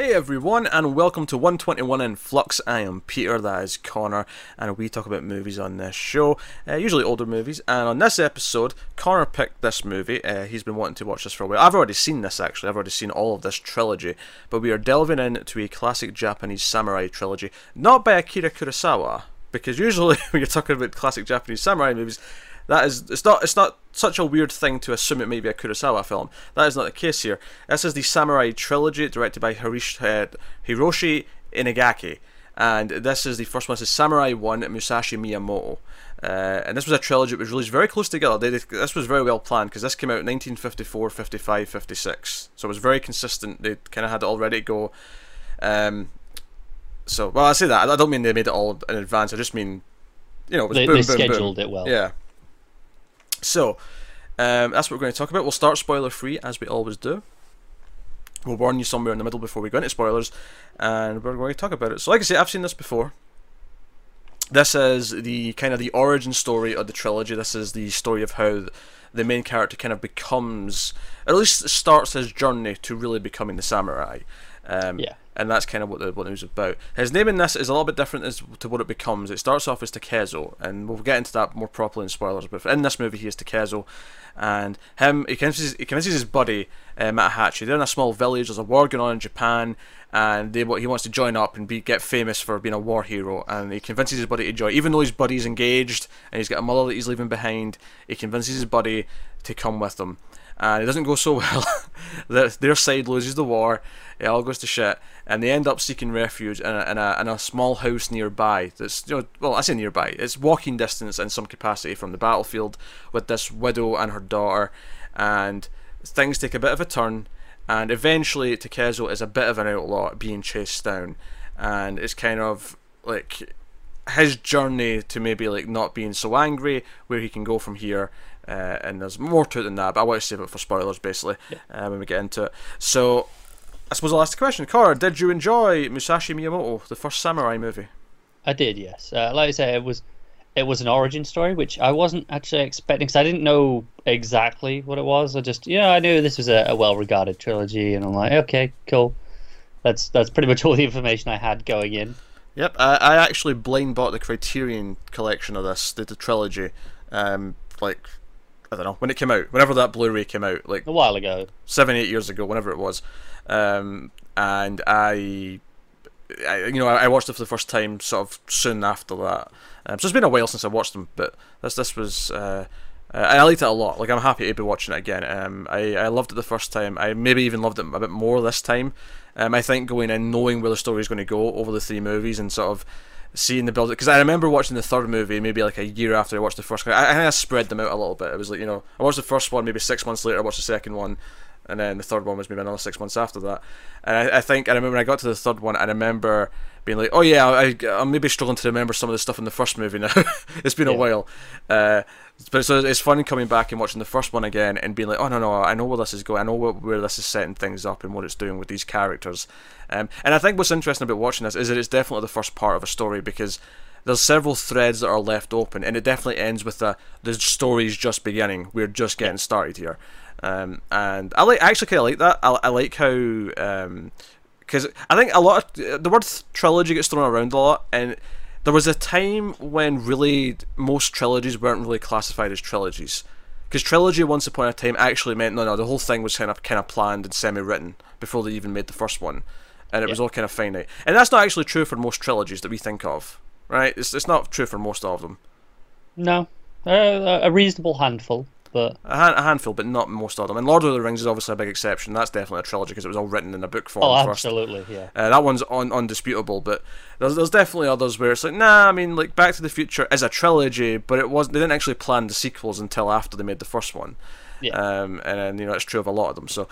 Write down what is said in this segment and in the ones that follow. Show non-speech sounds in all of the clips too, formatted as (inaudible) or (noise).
Hey everyone, and welcome to 121 in Flux. I am Peter, that is Connor, and we talk about movies on this show, uh, usually older movies. And on this episode, Connor picked this movie. Uh, he's been wanting to watch this for a while. I've already seen this actually, I've already seen all of this trilogy, but we are delving into a classic Japanese samurai trilogy, not by Akira Kurosawa, because usually (laughs) when you're talking about classic Japanese samurai movies, that is, it's not, it's not such a weird thing to assume it may be a Kurosawa film. That is not the case here. This is the Samurai trilogy directed by Harish, uh, Hiroshi Inagaki, and this is the first one. This is Samurai One, Musashi Miyamoto. Uh, and this was a trilogy that was released very close together. They, they, this was very well planned because this came out in 1954, 55, 56. So it was very consistent. They kind of had it all ready to go. Um, so, well, I say that. I don't mean they made it all in advance. I just mean, you know, they, boom, they boom, scheduled boom. it well. Yeah. So, um, that's what we're going to talk about. We'll start spoiler free as we always do. We'll warn you somewhere in the middle before we go into spoilers, and we're going to talk about it. So, like I say, I've seen this before. This is the kind of the origin story of the trilogy. This is the story of how the main character kind of becomes, or at least starts his journey to really becoming the samurai. Um, Yeah. And that's kind of what the what it was about. His name in this is a little bit different as to what it becomes. It starts off as Takezo, and we'll get into that more properly in spoilers. But in this movie, he is Takezo, and him he convinces he convinces his buddy uh, Matahachi. They're in a small village. There's a war going on in Japan, and they he wants to join up and be get famous for being a war hero. And he convinces his buddy to join, even though his buddy's engaged and he's got a mother that he's leaving behind. He convinces his buddy to come with them and it doesn't go so (laughs) well. their, their side loses the war, it all goes to shit, and they end up seeking refuge in a, in a, in a small house nearby. That's you know, well, I say nearby. It's walking distance in some capacity from the battlefield with this widow and her daughter, and things take a bit of a turn, and eventually Takezo is a bit of an outlaw being chased down, and it's kind of like his journey to maybe like not being so angry, where he can go from here. Uh, and there's more to it than that, but I want to save it for spoilers basically uh, when we get into it. So, I suppose I'll ask the question, Cora, did you enjoy Musashi Miyamoto, the first samurai movie? I did, yes. Uh, like I say, it was it was an origin story, which I wasn't actually expecting because I didn't know exactly what it was. I just, yeah, I knew this was a, a well-regarded trilogy, and I'm like, okay, cool. That's that's pretty much all the information I had going in. Yep, I, I actually blind bought the Criterion collection of this, the, the trilogy, um, like I don't know when it came out, whenever that Blu-ray came out, like A while ago. seven, eight years ago, whenever it was, um, and I, I, you know, I, watched it for the first time sort of soon after that. Um, so it's been a while since I watched them, but this this was. Uh, uh, I liked it a lot. Like I'm happy to be watching it again. Um, I I loved it the first time. I maybe even loved it a bit more this time. Um, I think going in knowing where the story is going to go over the three movies and sort of seeing the build because I remember watching the third movie maybe like a year after I watched the first. I, I kind of spread them out a little bit. It was like you know I watched the first one maybe six months later. I watched the second one, and then the third one was maybe another six months after that. And I, I think I remember when I got to the third one, I remember being like, oh yeah, I, I'm maybe struggling to remember some of the stuff in the first movie now. (laughs) it's been a while. Uh, but so it's fun coming back and watching the first one again and being like, oh no no, I know where this is going. I know where, where this is setting things up and what it's doing with these characters. Um, and I think what's interesting about watching this is that it's definitely the first part of a story because there's several threads that are left open, and it definitely ends with the the story's just beginning. We're just getting started here, um, and I like I actually kind of like that. I, I like how because I think a lot of the word trilogy gets thrown around a lot, and there was a time when really most trilogies weren't really classified as trilogies. Because trilogy, once upon a time, actually meant no, no, the whole thing was kind of kind of planned and semi-written before they even made the first one, and it was all kind of finite. And that's not actually true for most trilogies that we think of, right? It's it's not true for most of them. No, uh, a reasonable handful, but A, hand, a handful, but not most of them. And Lord of the Rings is obviously a big exception. That's definitely a trilogy because it was all written in a book form oh, first. absolutely, yeah. Uh, that one's un- undisputable, but there's there's definitely others where it's like, nah, I mean, like Back to the Future is a trilogy, but it wasn't. They didn't actually plan the sequels until after they made the first one. Yeah. Um, and, and you know it's true of a lot of them. So,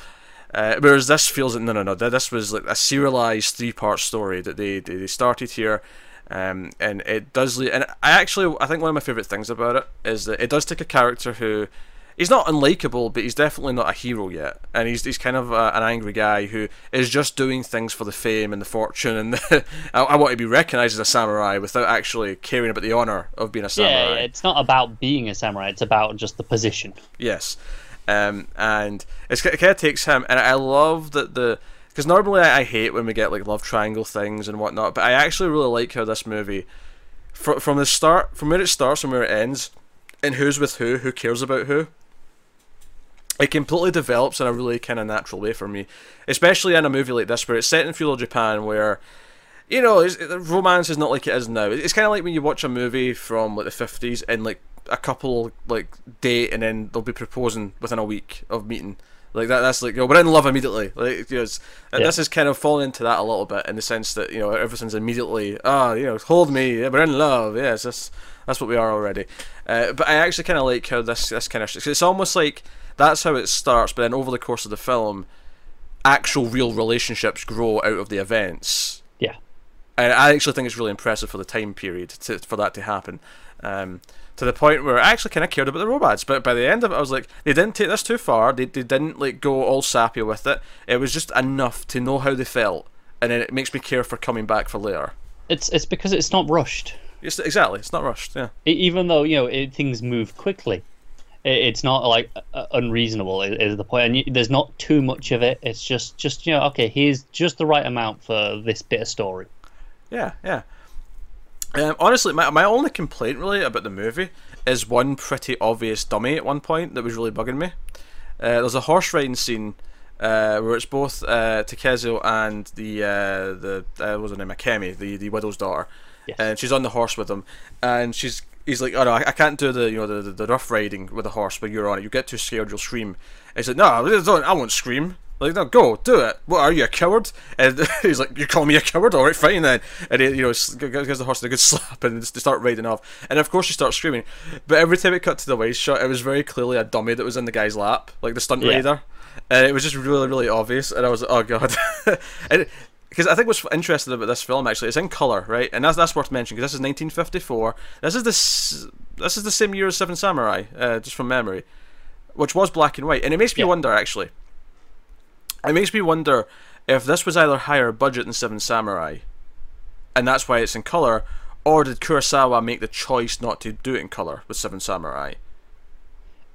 uh, whereas this feels like no, no, no. This was like a serialized three-part story that they they, they started here. Um, and it does, le- and I actually, I think one of my favorite things about it is that it does take a character who, he's not unlikable, but he's definitely not a hero yet, and he's he's kind of a, an angry guy who is just doing things for the fame and the fortune, and (laughs) the, I, I want to be recognized as a samurai without actually caring about the honor of being a samurai. Yeah, it's not about being a samurai; it's about just the position. Yes, um, and it's, it kind of takes him, and I love that the because normally I, I hate when we get like love triangle things and whatnot, but I actually really like how this movie, fr- from the start, from where it starts and where it ends, and who's with who, who cares about who. It completely develops in a really kind of natural way for me, especially in a movie like this where it's set in feudal Japan, where you know, romance is not like it is now. It's kind of like when you watch a movie from like the fifties and like a couple like date and then they'll be proposing within a week of meeting. Like that, that's like you know, we're in love immediately. Like you know, yeah. this is kind of falling into that a little bit in the sense that you know everything's immediately ah oh, you know hold me, yeah, we're in love. Yes, that's that's what we are already. Uh, but I actually kind of like how this this kind of it's almost like that's how it starts, but then over the course of the film, actual real relationships grow out of the events. And I actually think it's really impressive for the time period to, for that to happen. Um, to the point where I actually kind of cared about the robots. But by the end of it, I was like, they didn't take this too far. They, they didn't like go all sappy with it. It was just enough to know how they felt, and then it makes me care for coming back for later. It's it's because it's not rushed. It's, exactly, it's not rushed. Yeah. It, even though you know it, things move quickly, it, it's not like uh, unreasonable. Is, is the point? And you, there's not too much of it. It's just just you know okay, here's just the right amount for this bit of story. Yeah, yeah. Um, honestly, my, my only complaint really about the movie is one pretty obvious dummy at one point that was really bugging me. Uh, there's a horse riding scene uh, where it's both uh, Takezo and the uh, the uh, what was her name Akemi, the the widow's daughter, yes. and she's on the horse with him, and she's he's like, oh no, I, I can't do the you know the, the rough riding with the horse, but you're on it. You get too scared, you'll scream. And he's like, no, I won't scream. Like, no, go, do it. What are you, a coward? And (laughs) he's like, you call me a coward? All right, fine then. And he, you know, gives the horse a good (laughs) slap and they start riding off. And of course, she starts screaming. But every time it cut to the waist shot, it was very clearly a dummy that was in the guy's lap, like the stunt yeah. rider. And it was just really, really obvious. And I was like, oh god. (laughs) and because I think what's interesting about this film actually, it's in color, right? And that's that's worth mentioning because this is 1954. This is the this is the same year as Seven Samurai, uh, just from memory, which was black and white. And it makes me yeah. wonder actually it makes me wonder if this was either higher budget than Seven Samurai, and that's why it's in color, or did Kurosawa make the choice not to do it in color with Seven Samurai?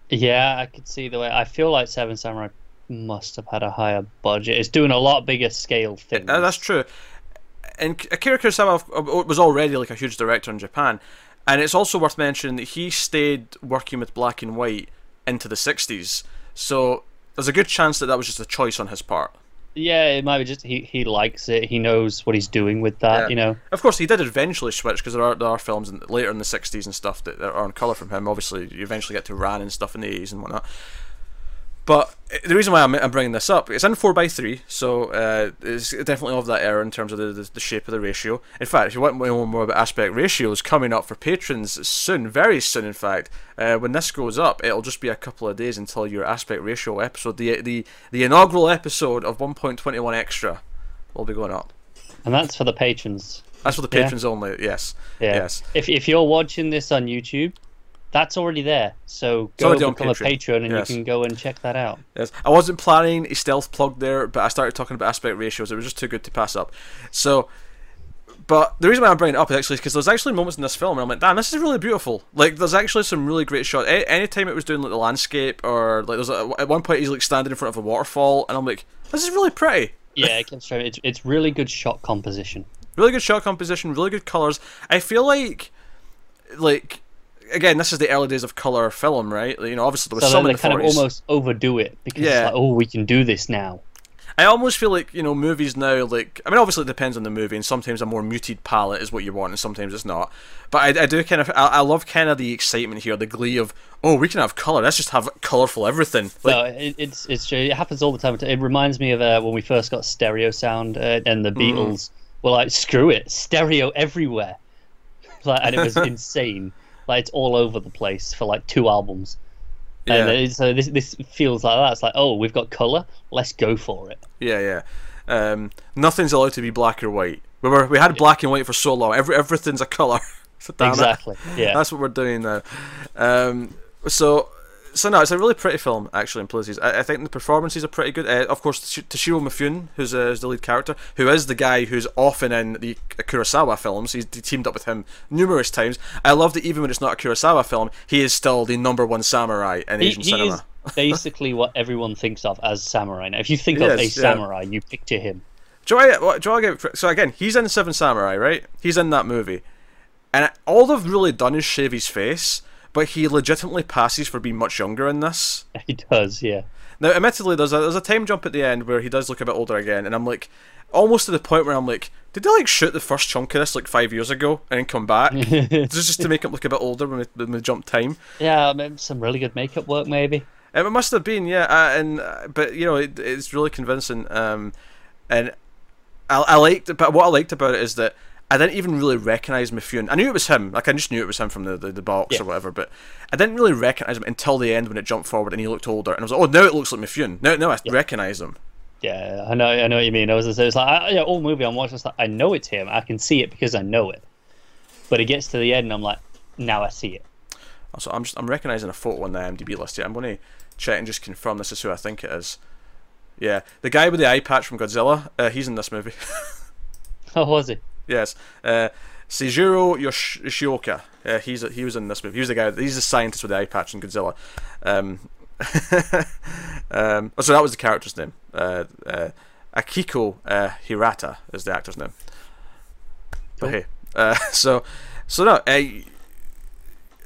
Yeah, I could see the way. I feel like Seven Samurai must have had a higher budget. It's doing a lot bigger scale things. Uh, that's true. And Akira Kurosawa was already like a huge director in Japan, and it's also worth mentioning that he stayed working with black and white into the '60s. So there's a good chance that that was just a choice on his part. Yeah, it might be just he, he likes it. He knows what he's doing with that. Yeah. You know. Of course, he did eventually switch because there are there are films in, later in the '60s and stuff that, that are on color from him. Obviously, you eventually get to Ran and stuff in the '80s and whatnot. But the reason why I'm, I'm bringing this up, it's in 4x3, so uh, it's definitely of that era in terms of the, the, the, shape of the ratio. In fact, if you want to know more about aspect ratios coming up for patrons soon, very soon in fact, uh, when this goes up, it'll just be a couple of days until your aspect ratio episode, the, the, the inaugural episode of 1.21 Extra, will be going up. And that's for the patrons. That's for the patrons yeah. only, yes. Yeah. Yes. If, if you're watching this on YouTube, that's already there. So go become a patron and yes. you can go and check that out. Yes, I wasn't planning a stealth plug there, but I started talking about aspect ratios. It was just too good to pass up. So, but the reason why I'm bringing it up is actually because there's actually moments in this film where I'm like, damn, this is really beautiful. Like, there's actually some really great shots. A- anytime it was doing like the landscape or like there's a, at one point he's like standing in front of a waterfall, and I'm like, this is really pretty. Yeah, it comes from it's it's really good shot composition. Really good shot composition, really good colors. I feel like like again, this is the early days of color film, right? You know, obviously there was so some they in the kind 40s. of almost overdo it because yeah. Like, oh, we can do this now. I almost feel like you know movies now. Like I mean, obviously it depends on the movie, and sometimes a more muted palette is what you want, and sometimes it's not. But I, I do kind of I, I, love kind of the excitement here, the glee of oh, we can have color. Let's just have colorful everything. Like, no, it, it's it's true. It happens all the time. It reminds me of uh, when we first got stereo sound uh, and the mm. Beatles mm. were like, screw it, stereo everywhere, (laughs) like, and it was insane. Like it's all over the place for like two albums. Yeah. And so this this feels like that. It's like, oh, we've got color. Let's go for it. Yeah, yeah. Um, nothing's allowed to be black or white. We were we had black and white for so long. Every everything's a color. (laughs) exactly. It. Yeah. That's what we're doing now. Um, so so no, it's a really pretty film actually in places. I, I think the performances are pretty good. Uh, of course, Toshiro Mifune, who's, uh, the lead character, who is the guy who's often in the Kurosawa films. He's teamed up with him numerous times. I love that even when it's not a Kurosawa film, he is still the number one samurai in he, Asian he cinema. Is (laughs) basically what everyone thinks of as samurai. Now, if you think He of a is, yeah. samurai, you picture him. Do I, do I get, so again, he's in Seven Samurai, right? He's in that movie, and all they've really done is shave his face, but he legitimately passes for being much younger in this. (laughs) He does, yeah. Now, admittedly, there's a there's a time jump at the end where he does look a bit older again, and I'm like, almost to the point where I'm like, did they like shoot the first chunk of this like five years ago and then come back? (laughs) just just to make him look a bit older when we, when we jump time. Yeah, I mean, some really good makeup work, maybe. It must have been, yeah. Uh, and uh, but you know, it, it's really convincing. Um, and I, I liked, but what I liked about it is that I didn't even really recognize Mifune. I knew it was him. Like I just knew it was him from the, the, the box Yeah. or whatever. But I didn't really recognize him until the end when it jumped forward and he looked older. And I was like, oh, now it looks like Mifune. Now, now I recognize him. Yeah, I know, I know what you mean. I was, it was like, I, yeah, all movie I'm watching, like, I know it's him. I can see it because I know it. But it gets to the end, and I'm like, now I see it. Also, I'm just I'm recognizing a photo on the IMDb list here. I'm going to check and just confirm this is who I think it is. Yeah, the guy with the eye patch from Godzilla. Uh, he's in this movie. (laughs) Oh, was he? Yes, uh, Seijuro Yosh- Yoshioka. Uh, he's he was in this movie. He was the guy. He's the scientist with the eye patch in Godzilla. Um, (laughs) um, oh, so that was the character's name. Uh, uh, Akihiko uh, Hirata is the actor's name. But Cool. hey, uh, (laughs) so so no, uh,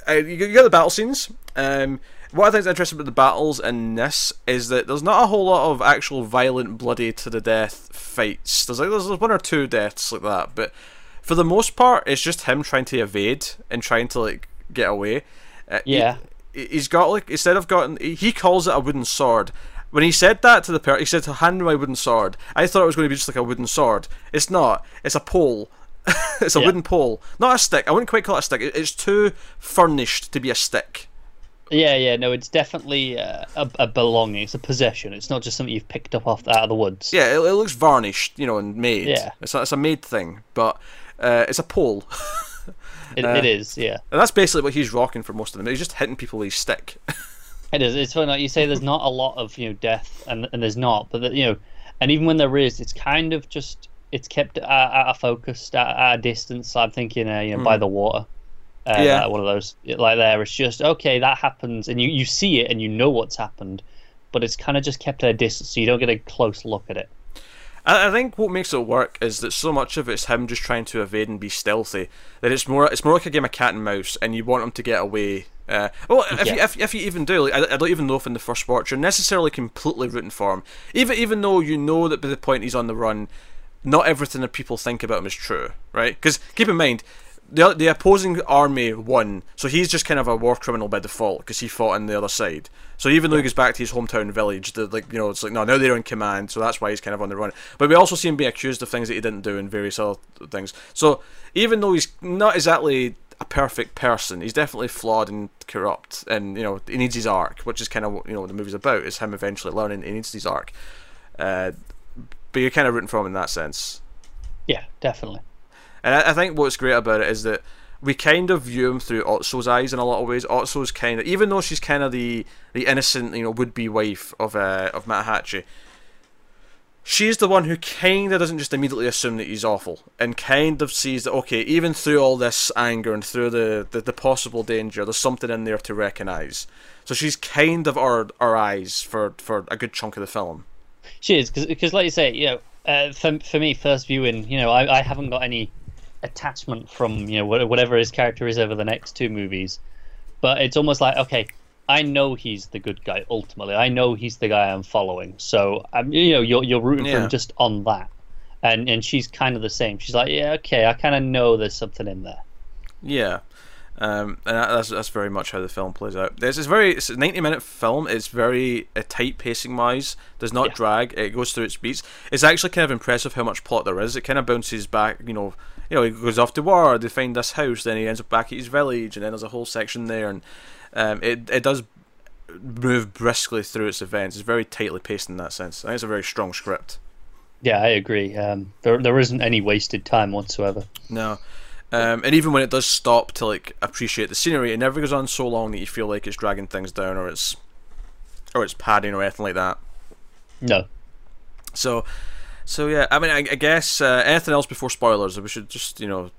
uh, you, you got the battle scenes. Um, what I think is interesting about the battles in this is that there's not a whole lot of actual violent, bloody to the death fights. There's like there's one or two deaths like that, but for the most part, it's just him trying to evade and trying to like get away. Uh, Yeah. he, has got like instead of gotten he calls it a wooden sword. When he said that to the person, he said to hand me my wooden sword. I thought it was going to be just like a wooden sword. It's not. It's a pole. (laughs) it's a Yeah. wooden pole, not a stick. I wouldn't quite call it a stick. It's too furnished to be a stick. Yeah, yeah, no, it's definitely uh, a, a belonging. It's a possession. It's not just something you've picked up off out of the woods. Yeah, it, it looks varnished, you know, and made. Yeah. it's a, it's a made thing, but uh, it's a pole, (laughs) It, uh, it is, yeah. and that's basically what he's rocking for most of them. He's just hitting people with his stick. (laughs) It is. It's funny, like you say, there's not a lot of you know death, and and there's not, but you know, and even when there is, it's kind of just it's kept at, at a focus, at, at a distance. I'm thinking, uh, you know, by the water. Uh, Yeah. one of those like there. It's just okay, that happens, and you you see it, and you know what's happened, but it's kind of just kept at a distance, so you don't get a close look at it. I, I think what makes it work is that so much of it's him just trying to evade and be stealthy that it's more it's more like a game of cat and mouse, and you want him to get away. Uh, well, if, you, if, if you even do, like, I, I don't even know if in the first watch you're necessarily completely rooting for him, even even though you know that by the point he's on the run, not everything that people think about him is true, right? Because keep in mind. The, the opposing army won, so he's just kind of a war criminal by default because he fought on the other side. So even though he goes back to his hometown village, the, like you know, it's like no, now they're in command, so that's why he's kind of on the run. But we also see him being accused of things that he didn't do and various other things. So even though he's not exactly a perfect person, he's definitely flawed and corrupt, and you know he needs his arc, which is kind of what you know what the movie's about. Is him eventually learning he needs his arc. Uh, but you're kind of rooting for him in that sense. Yeah, definitely. And I, I think what's great about it is that we kind of view him through Otsu's eyes in a lot of ways. Otsu's kind of, even though she's kind of the the innocent, you know, would be wife of uh, of Matahachi, she's the one who kind of doesn't just immediately assume that he's awful and kind of sees that okay, even through all this anger and through the the, the possible danger, there's something in there to recognize. So she's kind of our our eyes for for a good chunk of the film. She is because, like you say, you know, uh, for for me, first viewing, you know, I, I haven't got any attachment from you know whatever his character is over the next two movies, but it's almost like okay, I know he's the good guy ultimately. I know he's the guy I'm following, so I'm you know you're you're rooting for him just on that, and and she's kind of the same. She's like, yeah, okay, I kind of know there's something in there. Yeah. Um, and that's that's very much how the film plays out. This is very it's a ninety minute film. It's very uh, tight pacing wise. Does not Yeah. drag. It goes through its beats. It's actually kind of impressive how much plot there is. It kind of bounces back. You know, you know, he goes off to war. They find this house. Then he ends up back at his village, and then there's a whole section there. And um, it it does move briskly through its events. It's very tightly paced in that sense. I think it's a very strong script. Yeah, I agree. Um, there there isn't any wasted time whatsoever. No. Um, and even when it does stop to like appreciate the scenery, it never goes on so long that you feel like it's dragging things down or it's or it's padding or anything like that. No. So, so yeah. I mean, I, I guess uh, anything else before spoilers? We should just you know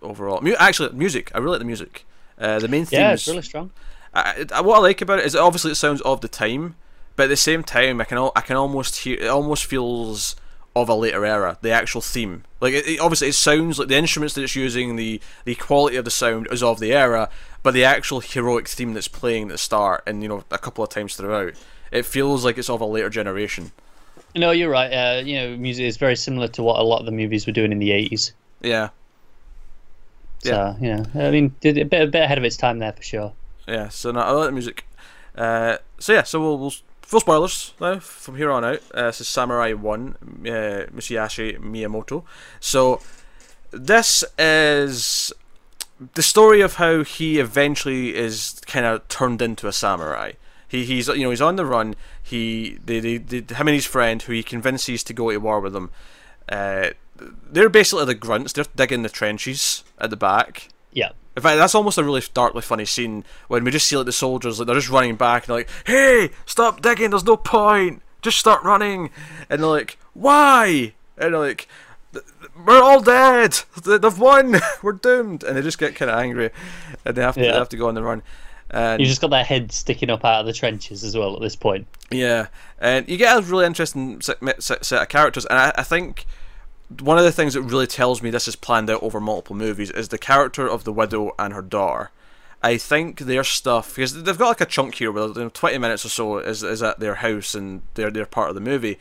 overall. Mu- actually, music. I really like the music. Uh, the main themes. Yeah, it's really strong. I, I, what I like about it is obviously it sounds of the time, but at the same time, I can al- I can almost hear it. Almost feels of a later era. The actual theme, like it, it, obviously, it sounds like the instruments that it's using, the the quality of the sound is of the era, but the actual heroic theme that's playing at the start and you know a couple of times throughout, it feels like it's of a later generation. No, you're right. Uh, you know, music is very similar to what a lot of the movies were doing in the '80s. Yeah. So yeah, I mean, did a bit, a bit ahead of its time there for sure. Yeah. So no, I like the music. Uh, so yeah, so we'll, we'll full spoilers now from here on out. Uh, this is Samurai One, uh, Musashi Miyamoto. So this is the story of how he eventually is kind of turned into a samurai. He, he's you know he's on the run. He they, they, they him and his friend who he convinces to go to war with him. Uh, they're basically the grunts. They're digging the trenches at the back. Yeah. In fact, that's almost a really darkly funny scene when we just see like the soldiers like they're just running back and they're like, "Hey, stop digging! There's no point. Just start running." And they're like, "Why?" And they're like, "We're all dead. They've won. (laughs) We're doomed." And they just get kind of angry, and they have to Yeah. they have to go on the run. And You just got their head sticking up out of the trenches as well at this point. yeah, and you get a really interesting set, set, set of characters, and I, I think one of the things that really tells me this is planned out over multiple movies is the character of the widow and her daughter. I think their stuff because they've got like a chunk here where you know, twenty minutes or so is is at their house and they're they're part of the movie.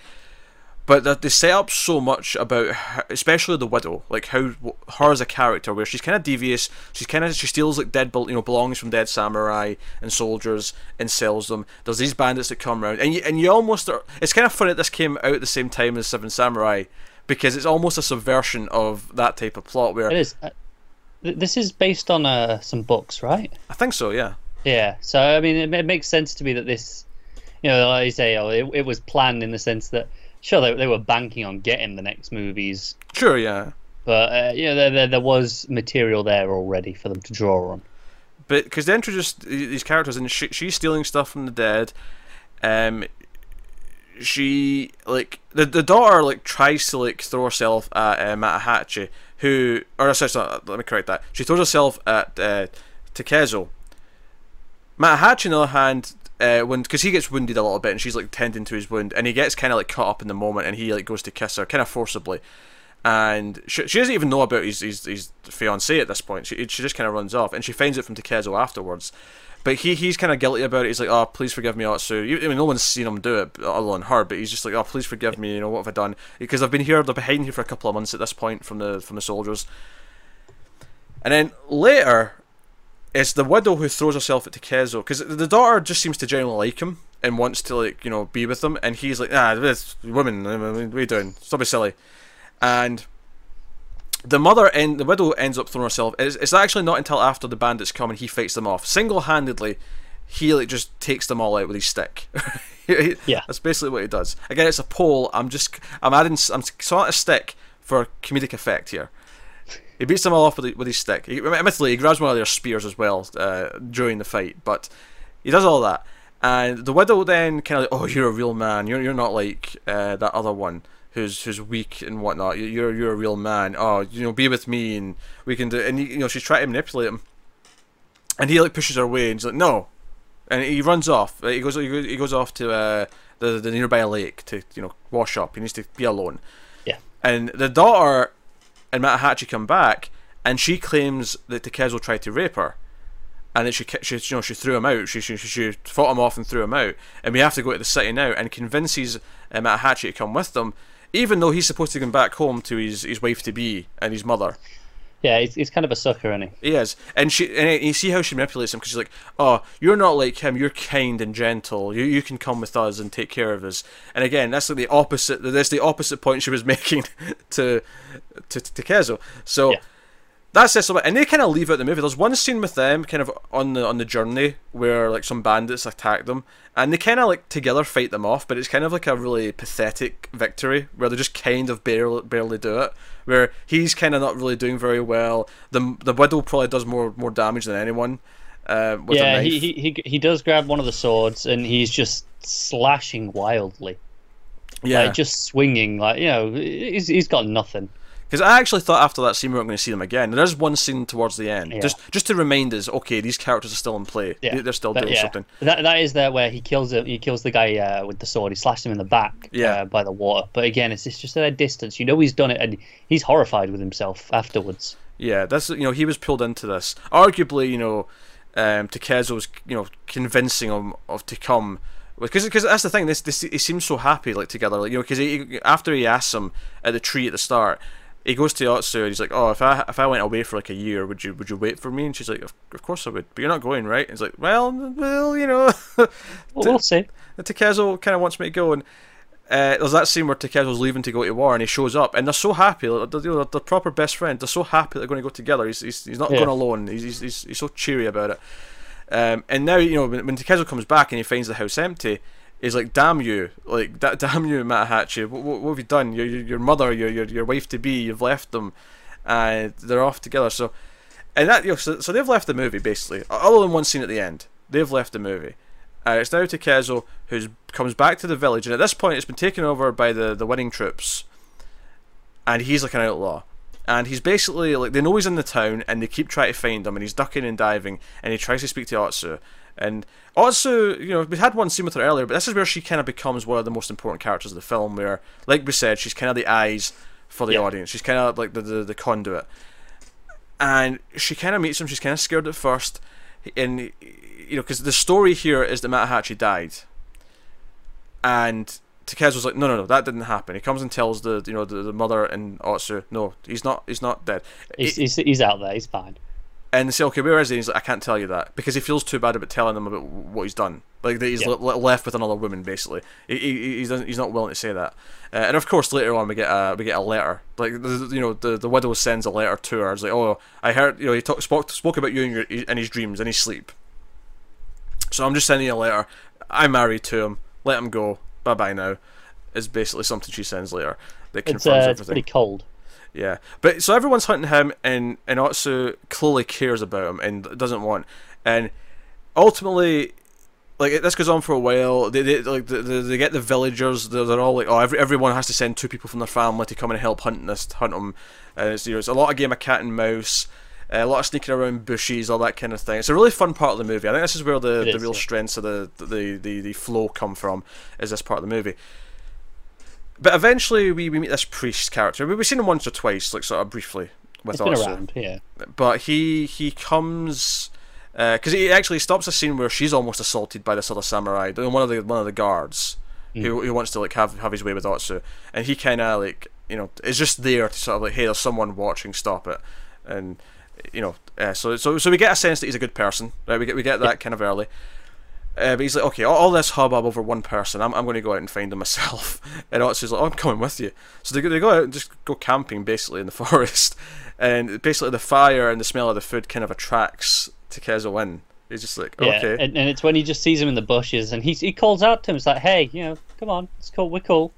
But they set up so much about, her, especially the widow, like how her as a character, where she's kind of devious. She's kind of she steals like dead, you know, belongings from dead samurai and soldiers and sells them. There's these bandits that come around, and you and you almost are, it's kind of funny that this came out at the same time as Seven Samurai because it's almost a subversion of that type of plot. Where It is. Uh, this is based on uh, some books, right? I think so, yeah, Yeah. So I mean, it, it makes sense to me that this, you know, like you say, oh, it, it was planned in the sense that sure they, they were banking on getting the next movies, sure, yeah. but uh, you know there, there there was material there already for them to draw on. but because they introduced these characters and she, she's stealing stuff from the dead um she like the the daughter like tries to like throw herself at uh, Matahachi who or sorry, sorry let me correct that she throws herself at uh, Takezo Matahachi on the other hand uh, when because he gets wounded a little bit and she's like tending to his wound and he gets kind of like caught up in the moment and he like goes to kiss her kind of forcibly and she, she doesn't even know about his his, his fiance at this point. She she just kind of runs off, and she finds it from Takezo afterwards. But he he's kind of guilty about it. He's like, "Oh, please forgive me, Otsu." I mean, no one's seen him do it other than her, but he's just like, "Oh, please forgive me. You know what have I done?" Because I've been here, they're behind here for a couple of months at this point from the from the soldiers. And then later, it's the widow who throws herself at Takezo because the daughter just seems to generally like him and wants to like you know be with him, and he's like, "Ah, this women, what are you doing? Stop being silly." and the mother and the widow ends up throwing herself. It's, it's actually not until after the bandits come and he fights them off single handedly. He like just takes them all out with his stick. (laughs) Yeah. that's basically what he does. Again, it's a pole. I'm just I'm adding I'm sort of stick for comedic effect here. He beats them all off with, with his stick. He, admittedly, he grabs one of their spears as well uh, during the fight, but he does all that. And the widow then kind of like, oh, you're a real man. You're you're not like uh, that other one who's who's weak and whatnot. You- You're you're a real man. Oh, you know, be with me and we can do. And you know, she's trying to manipulate him, and he like pushes her away and he's like, no, and he runs off. He goes he goes, he goes off to uh, the the nearby lake to you know wash up. He needs to be alone. Yeah. And the daughter and Matahachi come back, and she claims that Takezo tried to rape her, and that she, she you know she threw him out. She, she she fought him off and threw him out. And we have to go to the city now and convinces uh, Matahachi to come with them, even though he's supposed to come back home to his his wife to be and his mother. Yeah, he's, he's kind of a sucker, isn't he? He is, and she and you see how she manipulates him because she's like, "Oh, you're not like him. You're kind and gentle. You you can come with us and take care of us." And again, that's like the opposite. That's the opposite point she was (laughs) making to to to Takezo. So Yeah. That's it. So, and they kind of leave out the movie. There's one scene with them, kind of on the on the journey, where like some bandits attack them, and they kind of like together fight them off. But it's kind of like a really pathetic victory, where they just kind of barely barely do it. Where he's kind of not really doing very well. The the widow probably does more more damage than anyone. Uh, with yeah, he, he he he does grab one of the swords and he's just slashing wildly, yeah. like just swinging, like you know, he's he's got nothing. Because I actually thought after that scene we weren't going to see them again. There is one scene towards the end, Yeah. just just to remind us, okay, these characters are still in play. Yeah, They- They're still But doing yeah, something. That that is there where he kills him. He kills the guy uh, with the sword. He slashes him in the back. Yeah. Uh, by the water. But again, it's, it's just at a distance. You know he's done it, and he's horrified with himself afterwards. Yeah, that's you know he was pulled into this. Arguably, you know, um, was you know convincing him of to come because because that's the thing. This this he seems so happy like together, like you know, because he, after he asks him at the tree at the start. He goes to Otsu and he's like, "Oh, if I if I went away for like a year, would you would you wait for me?" And she's like, "Of, of course I would, but you're not going, right?" And he's like, "Well, well, you know." (laughs) Well, we'll see. (laughs) And Takezo kind of wants me to go, and uh, there's that scene where Takezo's leaving to go to war, and he shows up, and they're so happy. They're, know, they're proper best friends. They're so happy they're going to go together. He's he's, he's not Yeah. going alone. He's, he's he's he's so cheery about it. Um, and now you know when, when Takezo comes back and he finds the house empty, he's like, "Damn you! Like, da- (laughs) damn you, Matahachi! What, what, what have you done? Your your, your mother, your, your your wife to be, you've left them, and they're off together." So, and that you know, so, so they've left the movie basically, other than one scene at the end. They've left the movie. Uh, it's now Takezo who comes back to the village, and at this point, it's been taken over by the the winning troops, and he's like an outlaw. And he's basically like they know he's in the town, and they keep trying to find him, and he's ducking and diving, and he tries to speak to Otsu. And also, you know, we had one scene with her earlier, but this is where she kind of becomes one of the most important characters of the film. Where, like we said, she's kind of the eyes for the Yeah. audience. She's kind of like the, the the conduit. And she kind of meets him. She's kind of scared at first, and you know, because the story here is that Matahachi died, and Takezo's like, no, no, no, that didn't happen. He comes and tells the you know the, the mother and Otsu, no, he's not, he's not dead. He's, He- he's, he's out there. He's fine. And they say, okay, where is he? He's like, I can't tell you that because he feels too bad about telling them about what he's done. Like that he's Yeah. le- le- left with another woman, basically. He, he, he doesn't, he's not willing to say that. Uh, and of course, later on, we get a we get a letter. Like you know, the the widow sends a letter to her. It's like, oh, I heard you know he talk, spoke spoke about you in, your, in his dreams in his sleep. So I'm just sending you a letter. I'm married to him. Let him go. Bye bye now. Is basically something she sends later that It's, confirms uh, it's pretty cold. Yeah, but so everyone's hunting him, and and Otsu clearly cares about him and doesn't want, and ultimately, like this goes on for a while. They, they like they, they get the villagers. They're, they're all like, oh, every, everyone has to send two people from their family to come and help hunt this hunt him. And it's, you know, it's a lot of game of cat and mouse. uh, A lot of sneaking around bushes, all that kind of thing. It's a really fun part of the movie. I think this is where the, It the is, real yeah. strengths of the, the, the, the flow come from, is this part of the movie. But eventually, we, we meet this priest character. We- We've seen him once or twice, like sort of briefly with It's been Otsu. around, yeah. But he he comes because he actually stops a scene where she's almost assaulted by this other samurai, one of the one of the guards, who, who wants to like have have his way with Otsu, and he kind of like you know is just there to sort of like hey, there's someone watching, stop it, and you know uh, so so so we get a sense that he's a good person, right? We get we get that kind of early. Uh, but he's like, okay, all, all this hubbub over one person, I'm, I'm going to go out and find him myself. (laughs) And Otsu's like, oh, I'm coming with you. So they go, they go out and just go camping basically in the (laughs) forest. And basically the fire and the smell of the food kind of attracts Takezo in. He's just like, Yeah, okay. and, and it's when he just sees him in the bushes and he he calls out to him. It's like, hey, you know, come on, it's cool, we're cool.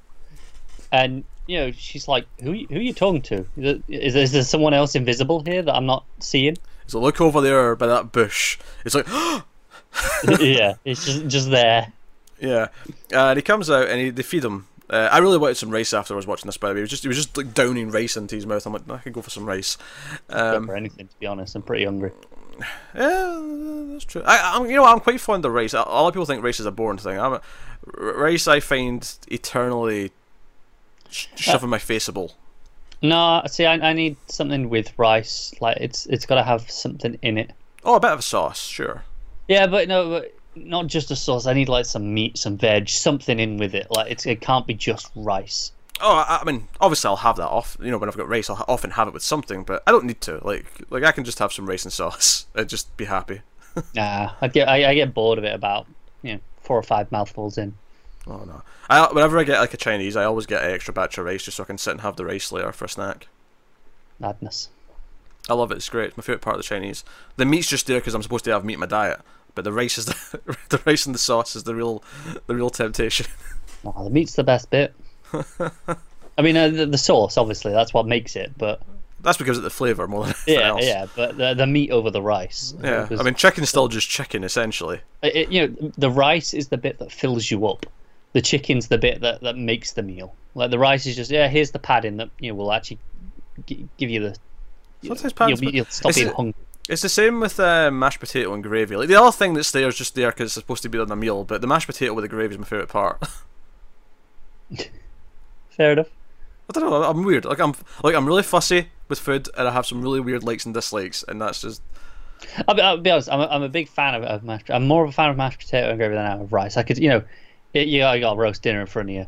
And you know, she's like, who who are you talking to? Is, there- is, there- someone else invisible here that I'm not seeing? So look over there by that bush. It's like, (gasps) (laughs) (laughs) yeah, it's just just there. yeah. And he comes out and he, they feed him. Uh, I really wanted some rice after I was watching this, by the way. He was just he was just like downing rice into his mouth. I'm like, I could go for some rice. Um, for anything, to be honest. I'm pretty hungry. Yeah, that's true. I, I'm, you know, I'm quite fond of rice. A lot of people think rice is a boring thing. I'm a, r- rice. I find eternally sh- shoving my faceable. No, see, I, I need something with rice. Like it's it's got to have something in it. Oh, a bit of a sauce, sure. Yeah, but no, but not just a sauce. I need like some meat, some veg, something in with it. Like it's it can't be just rice. Oh, I, I mean, obviously I'll have that off. You know, when I've got rice, I'll often have it with something, but I don't need to. Like, like I can just have some rice and sauce (laughs) and just be happy. (laughs) Nah, I get I, I get bored of it about you know four or five mouthfuls in. Oh no! I whenever I get like a Chinese, I always get an extra batch of rice just so I can sit and have the rice later for a snack. Madness. I love it. It's great. It's my favorite part of the Chinese. The meat's just there because I'm supposed to have meat in my diet, but the rice is the (laughs) the rice and the sauce is the real the real temptation. Oh, (laughs) the meat's the best bit. (laughs) I mean, uh, the, the sauce, obviously, that's what makes it. But That's because of the flavour more than yeah, else. yeah. But the, the meat over the rice. Yeah, Because I mean, chicken's still just chicken essentially. it- you know, the rice is the bit that fills you up. The chicken's the bit that, that makes the meal. Like the rice is just yeah, here's the padding that you know will actually g- give you the. Sometimes padding's you'll, be- you'll stop being it- hungry. It's the same with uh, mashed potato and gravy. Like the other thing that's there is just there because it's supposed to be on a meal, but the mashed potato with the gravy is my favorite part. (laughs) Fair enough. I don't know. I'm weird. Like I'm like I'm really fussy with food, and I have some really weird likes and dislikes, and that's just I'll be, I'll be honest. I'm a, I'm a big fan of, of mashed. I'm more of a fan of mashed potato and gravy than I am of rice. I could, you know, it, you got, you got a roast dinner in front of you.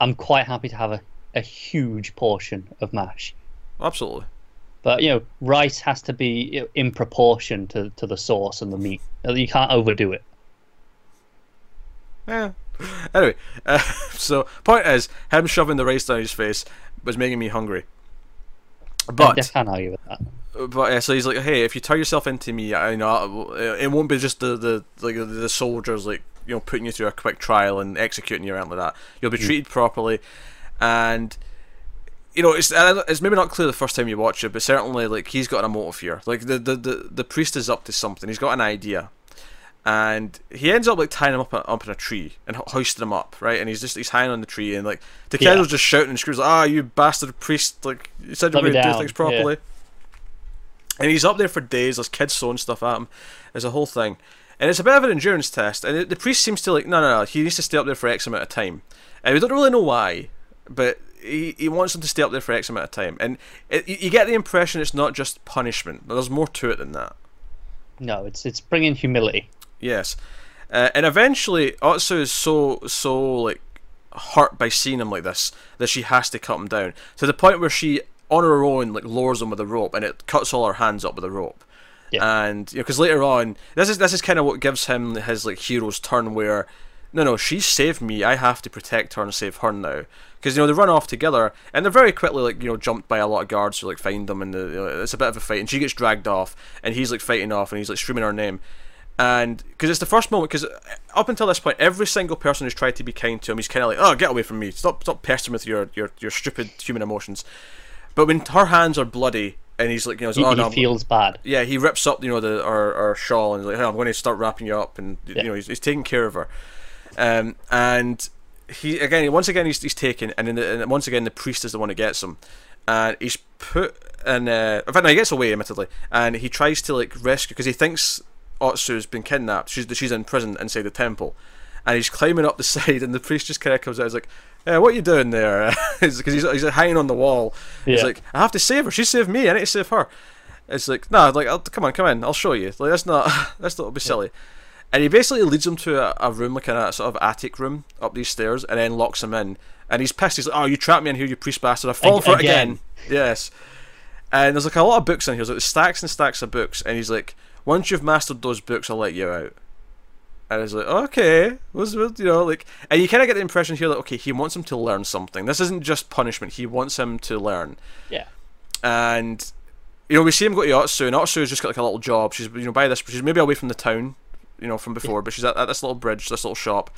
I'm quite happy to have a, a huge portion of mash, absolutely. But you know, rice has to be in proportion to, to the sauce and the meat. You can't overdo it. Yeah. Anyway, uh, (laughs) so point is, him shoving the rice down his face was making me hungry. I, I But can't argue with that. but uh, so he's like, hey, if you tie yourself into me, I you know it won't be just the the like the soldiers like you know putting you through a quick trial and executing you around like that. You'll be treated properly, and you know it's it's maybe not clear the first time you watch it, but certainly like he's got a motive here. Like the the the, the priest is up to something. He's got an idea. And he ends up like tying him up up in a tree and ho- hoisting him up, right? And he's just he's hanging on the tree, and like Takezo's Yeah. just shouting and screams, "Ah, you bastard priest! Like you said you were going to do down." things Yeah. properly." And he's up there for days. There's kids throwing stuff at him. There's a whole thing, and it's a bit of an endurance test. And the priest seems to like, no, no, no. He needs to stay up there for X amount of time, and we don't really know why, but he, he wants him to stay up there for X amount of time. And it, you you get the impression it's not just punishment. There's more to it than that. No, it's it's bringing humility. Yes, uh, and eventually Otsu is so so like hurt by seeing him like this that she has to cut him down to the point where she on her own like lowers him with a rope and it cuts all her hands up with a rope. Yeah. And you know, because later on, this is this is kind of what gives him his like hero's turn where. No, no, she saved me. I have to protect her and save her now. Because you know they run off together, and they're very quickly like you know jumped by a lot of guards who like find them, and the, you know, it's a bit of a fight. And she gets dragged off, and he's like fighting off, and he's like screaming her name and because it's the first moment because uh, up until this point every single person who's tried to be kind to him he's kind of like oh get away from me stop stop pestering with your your, your stupid human emotions but when her hands are bloody and he's like you know He, oh, he feels bad. yeah he rips up you know the our, our shawl and he's like hey, I'm going to start wrapping you up and you know he's, he's taking care of her um, and he again once again he's, he's taken and, then the, and once again the priest is the one who gets him and he's put in uh, in fact no, he gets away admittedly and he tries to like rescue because he thinks Otsu's been kidnapped she's she's in prison inside the temple and he's climbing up the (laughs) side and the priest just kind of comes out he's like yeah, what are you doing there? (laughs) Because he's, he's hanging on the wall. He's like, I have to save her. She saved me. I need to save her. It's like, no, like, I'll, come on, come in. I'll show you. Like, that's not, (laughs) that's not be silly. And he basically leads him to a, a room, like a sort of attic room up these stairs, and then locks him in. And he's pissed. He's like, "Oh, you trapped me in here, you priest bastard! I've fallen for it again." again. Yes. And there's like a lot of books in here. There's like stacks and stacks of books. And he's like, "Once you've mastered those books, I'll let you out." And it's like, okay, was you know, like, and you kind of get the impression here that okay, he wants him to learn something. This isn't just punishment. He wants him to learn Yeah. and you know we see him go to Otsu, and Otsu's just got like a little job. She's you know by this, she's maybe away from the town, you know, from before, but she's at, at this little bridge, this little shop.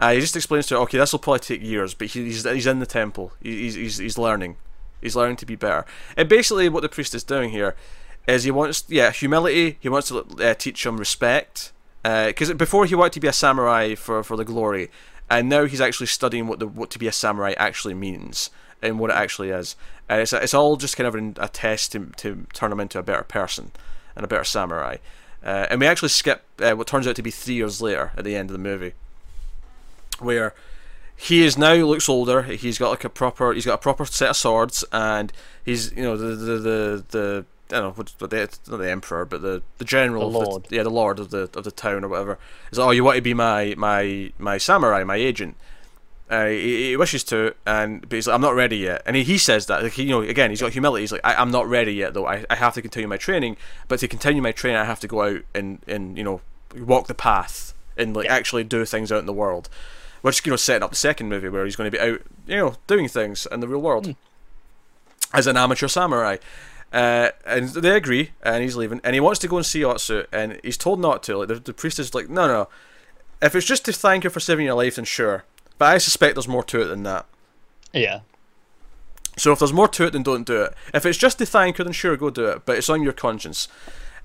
Uh, he just explains to her, okay, this will probably take years, but he, he's he's in the temple. He, he's he's he's learning. He's learning to be better. And basically, what the priest is doing here is he wants yeah humility. He wants to uh, teach him respect. Because before he wanted to be a samurai for, for the glory, and now he's actually studying what the what to be a samurai actually means and what it actually is. And it's it's all just kind of an, a test to to turn him into a better person and a better samurai. Uh, and we actually skip uh, what turns out to be three years later at the end of the movie, where he is now looks older. He's got like a proper he's got a proper set of swords, and he's you know the the the, the I don't know what what the not the emperor, but the the general, The lord. yeah, the lord of the of the town or whatever. Is like, oh, you want to be my my my samurai, my agent. Uh, he, he wishes to, and but he's like, I'm not ready yet. And he, he says that, like, he, you know, again, he's got humility. He's like, I, I'm not ready yet, though. I, I have to continue my training, but to continue my training, I have to go out and, and you know, walk the path and like Yeah. actually do things out in the world. Which you know, setting up the second movie where he's going to be out, you know, doing things in the real world as an amateur samurai. Uh, and they agree, and he's leaving, and he wants to go and see Otsu, and he's told not to. Like the, the priest is like, no, no, if it's just to thank her for saving your life, then sure. But I suspect there's more to it than that. Yeah. So if there's more to it, then don't do it. If it's just to thank her, then sure, go do it. But it's on your conscience.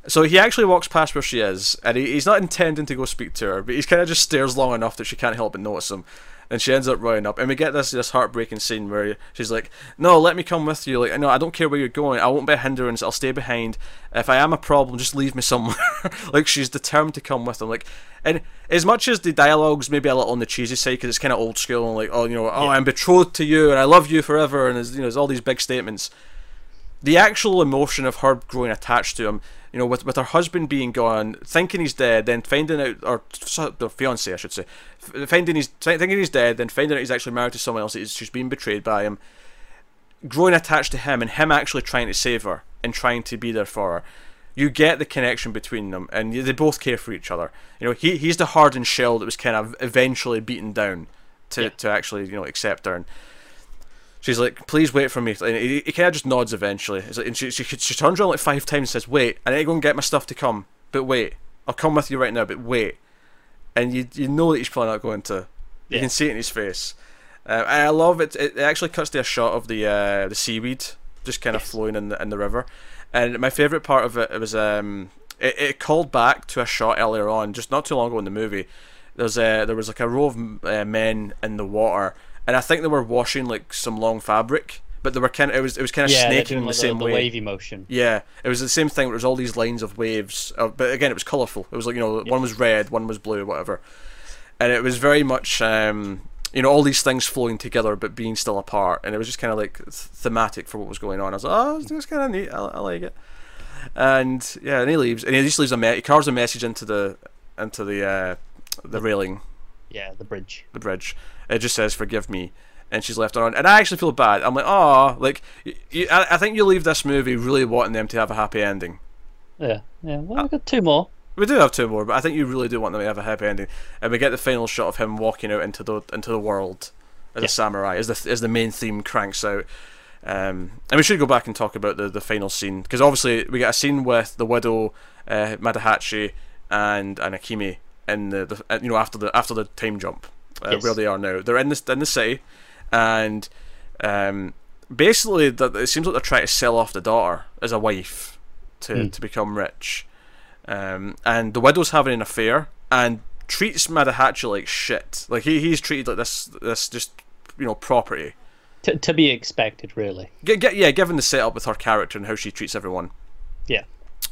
So he actually walks past where she is, and he, he's not intending to go speak to her, but he's kind of just stares long enough that she can't help but notice him. And she ends up running up, and we get this this heartbreaking scene where she's like, "No, let me come with you. Like, no, I don't care where you're going. I won't be a hindrance. I'll stay behind. If I am a problem, just leave me somewhere." (laughs) like she's determined to come with him. Like, and as much as the dialogue's maybe a little on the cheesy side because it's kind of old school and like, oh, you know, oh, Yeah. I'm betrothed to you and I love you forever, and there's you know, there's all these big statements the actual emotion of her growing attached to him, you know, with with her husband being gone, thinking he's dead, then finding out, or the fiance, I should say, finding he's thinking he's dead, then finding out he's actually married to someone else, he's, she's been betrayed by him, growing attached to him, and him actually trying to save her and trying to be there for her. You get the connection between them, and they both care for each other. You know, he he's the hardened shell that was kind of eventually beaten down to, Yeah. to actually you know accept her. And, She's like, please wait for me. And he, he kind of just nods eventually. Like, and she, she, she turns around like five times and says, wait, I need to go and get my stuff to come. But wait, I'll come with you right now, but wait. And you you know that he's probably not going to. You Yeah. can see it in his face. Uh, and I love it. It actually cuts to a shot of the uh, the seaweed just kind of Yes. flowing in the, in the river. And my favourite part of it, it was um, it, it called back to a shot earlier on, just not too long ago in the movie. There's a, there was like a row of uh, men in the water, and I think they were washing like some long fabric, but they were kind of it was it was kind of Yeah, snaking in the like same the, way. wavy motion. Yeah, it was the same thing. It was all these lines of waves, uh, but again, it was colourful. It was like you know, one was red, one was blue, whatever, and it was very much um, you know all these things flowing together but being still apart, and it was just kind of like thematic for what was going on. I was like, oh, it's kind of neat. I, I like it. And yeah, and he leaves, and he just leaves a me- he carves a message into the into the uh, the railing, Yeah, the bridge. the bridge. It just says "Forgive me," and she's left on. And I actually feel bad. I'm like, oh, like you, I, I think you leave this movie really wanting them to have a happy ending. Yeah, yeah. Well, we've got two more. We do have two more, but I think you really do want them to have a happy ending. And we get the final shot of him walking out into the into the world as Yeah. a samurai, as the as the main theme cranks out. Um, and we should go back and talk about the, the final scene because obviously we get a scene with the widow, uh, Matahachi, and and Akemi in the, the uh, you know after the after the time jump uh, Yes. where they are now. They're in this in the city, and um, basically that it seems like they're trying to sell off the daughter as a wife to Hmm. to become rich. Um, and the widow's having an affair and treats Matahachi like shit. Like he, he's treated like this this just you know property. To, to be expected, really. G- yeah, given the setup with her character and how she treats everyone. Yeah.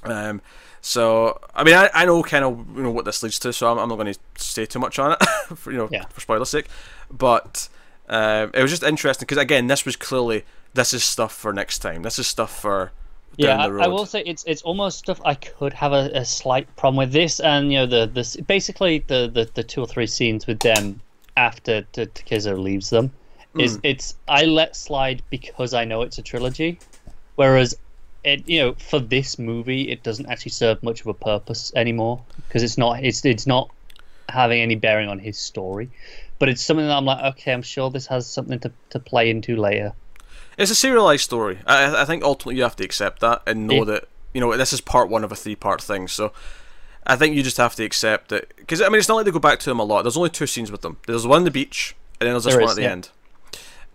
Um, so I mean, I, I know kind of you know what this leads to, so I'm, I'm not going to say too much on it, (laughs) for you know, Yeah. for spoiler's sake. But um, it was just interesting because again, this was clearly this is stuff for next time. This is stuff for Yeah, down I, the road. I will say it's it's almost stuff I could have a, a slight problem with this, and you know the the basically the the, the two or three scenes with them after Takezo leaves them is it's I let slide because I know it's a trilogy, whereas it you know for this movie it doesn't actually serve much of a purpose anymore because it's not it's it's not having any bearing on his story, but it's something that I'm like okay I'm sure this has something to to play into later. It's a serialized story. I, I think ultimately you have to accept that and know Yeah. that you know this is part one of a three-part thing. So I think you just have to accept it because I mean it's not like they go back to him a lot. There's only two scenes with them. There's one on the beach and then there's this There one is, at the yeah. end.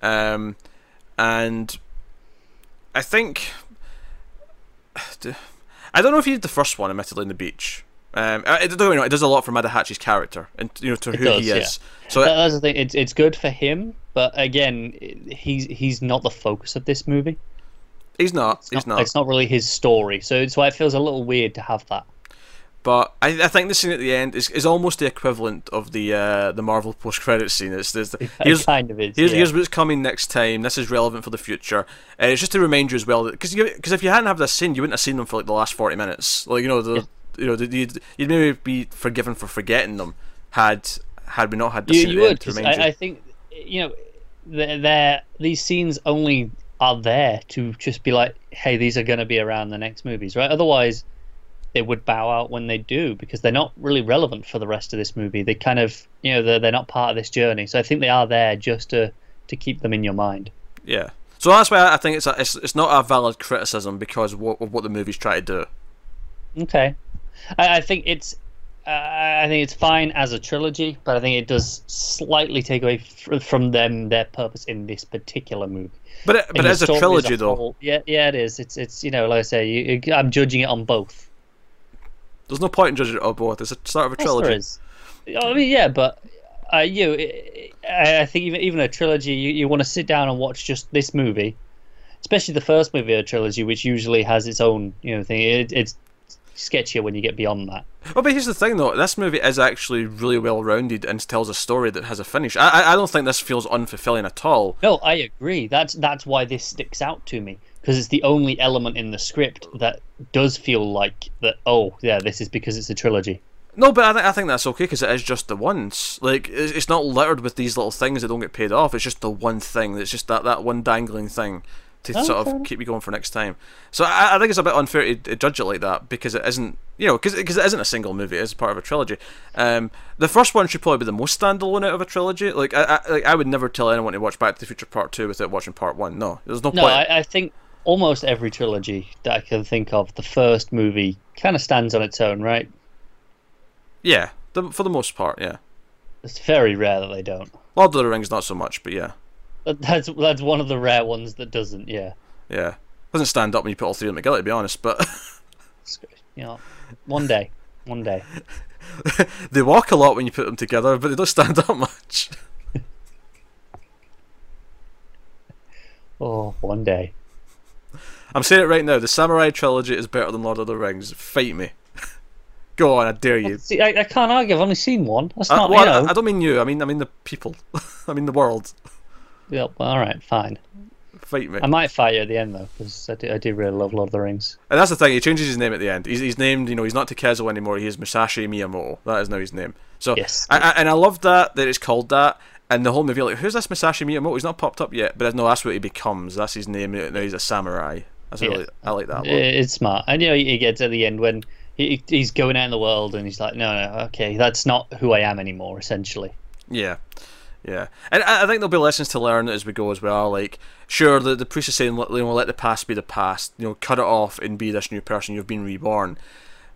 Um, and I think (sighs) I don't know if he did the first one, admittedly, in the beach. Um, I, I don't know. It does a lot for Matahachi's character and you know to It who does, he yeah. is. So That- that's the thing. It's it's good for him, but again, he's he's not the focus of this movie. he's not. It's He's not, not. It's not really his story, so it's why it feels a little weird to have that. But I, I think the scene at the end is, is almost the equivalent of the uh, the Marvel post credit scene. It's, there's the, It here's kind of is. here's, yeah. here's what's coming next time. This is relevant for the future. And it's just to remind you as well because because if you hadn't have this scene, you wouldn't have seen them for like the last forty minutes. Like you know the you know the, you'd, you'd maybe be forgiven for forgetting them had had we not had the you, scene you at the end would. to 'cause you. I, I think you know, they're these scenes only are there to just be like, hey, these are going to be around the next movies, right? Otherwise, they would bow out when they do because they're not really relevant for the rest of this movie. They kind of, you know, they're, they're not part of this journey. So I think they are there just to to keep them in your mind. Yeah. So that's why I think it's a, it's it's not a valid criticism because of what, of what the movie's trying to do. Okay, I, I think it's uh, I think it's fine as a trilogy, but I think it does slightly take away f- from them their purpose in this particular movie. But it, but as a trilogy, as a though, yeah, yeah, it is. It's it's you know, like I say, you, you, I'm judging it on both. There's no point in judging it on both. It's a start of a trilogy. There is. I mean, yeah, but uh, you, I think even even a trilogy, you, you want to sit down and watch just this movie, especially the first movie of a trilogy, which usually has its own you know thing. It, it's sketchier when you get beyond that. Well, but here's the thing, though. This movie is actually really well rounded and tells a story that has a finish. I, I don't think this feels unfulfilling at all. No, I agree. That's that's why this sticks out to me because it's the only element in the script that does feel like that. Oh, yeah, this is because it's a trilogy. No, but I, th- I think that's okay because it is just the once. Like it's not littered with these little things that don't get paid off. It's just the one thing. It's just that that one dangling thing to oh, sort of keep you going for next time. So I, I, think it's a bit unfair to, judge it like that because it isn't, you know, because it isn't a single movie. It's part of a trilogy. Um, the first one should probably be the most standalone out of a trilogy. Like I, I, like I would never tell anyone to watch Back to the Future Part Two without watching Part One. No, there's no, no point. No, I, I think almost every trilogy that I can think of, the first movie kind of stands on its own, right? Yeah, the, for the most part, yeah. It's very rare that they don't. Lord of the Rings, not so much, but yeah. That's that's one of the rare ones that doesn't. Yeah. Yeah, doesn't stand up when you put all three of them together. To be honest, but (laughs) you know, one day, one day. (laughs) they walk a lot when you put them together, but they don't stand up much. (laughs) oh, one day. I'm saying it right now. The Samurai trilogy is better than Lord of the Rings. Fight me. Go on, I dare you. See, I, I, can't argue. I've only seen one. That's uh, not. well, you know. I, I, don't mean you. I mean, I mean the people. I mean the world. Yep. All right. Fine. Fight me. I might fight you at the end though, because I do, I do really love Lord of the Rings. And that's the thing. He changes his name at the end. He's, he's named. You know, he's not Takezo anymore. He is Musashi Miyamoto. That is now his name. So yes. I, I, and I love that that it's called that. And the whole movie, like, who's this Musashi Miyamoto? He's not popped up yet, but no, that's what he becomes. That's his name. Now he's a samurai. That's yeah. really, I like that. Yeah, it's smart. And you know, he gets at the end when he, he's going out in the world and he's like, no, no, okay, that's not who I am anymore. Essentially. Yeah. Yeah, and I think there'll be lessons to learn as we go as well. Like, sure, the the priest is saying, you know, let the past be the past. You know, cut it off and be this new person. You've been reborn.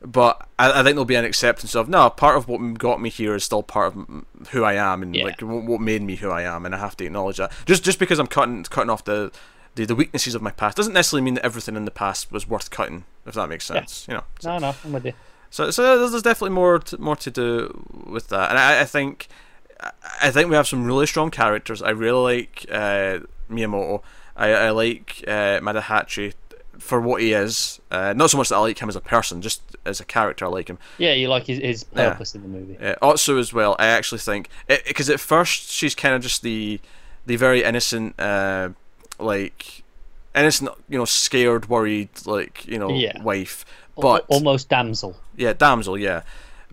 But I, I think there'll be an acceptance of no. Part of what got me here is still part of who I am, and yeah. like what made me who I am, and I have to acknowledge that. Just just because I'm cutting cutting off the the, the weaknesses of my past doesn't necessarily mean that everything in the past was worth cutting. If that makes sense, yeah. you know. So, no, no, I'm with you. So, so there's definitely more to, more to do with that, and I, I think I think we have some really strong characters. I really like uh, Miyamoto. I, I like uh, Matahachi for what he is. Uh, not so much that I like him as a person, just as a character, I like him. Yeah, you like his, his purpose yeah. in the movie. Yeah. Otsu as well. I actually think because at first she's kind of just the the very innocent, uh, like innocent, you know, scared, worried, like you know, yeah. wife, but almost damsel. Yeah, damsel. Yeah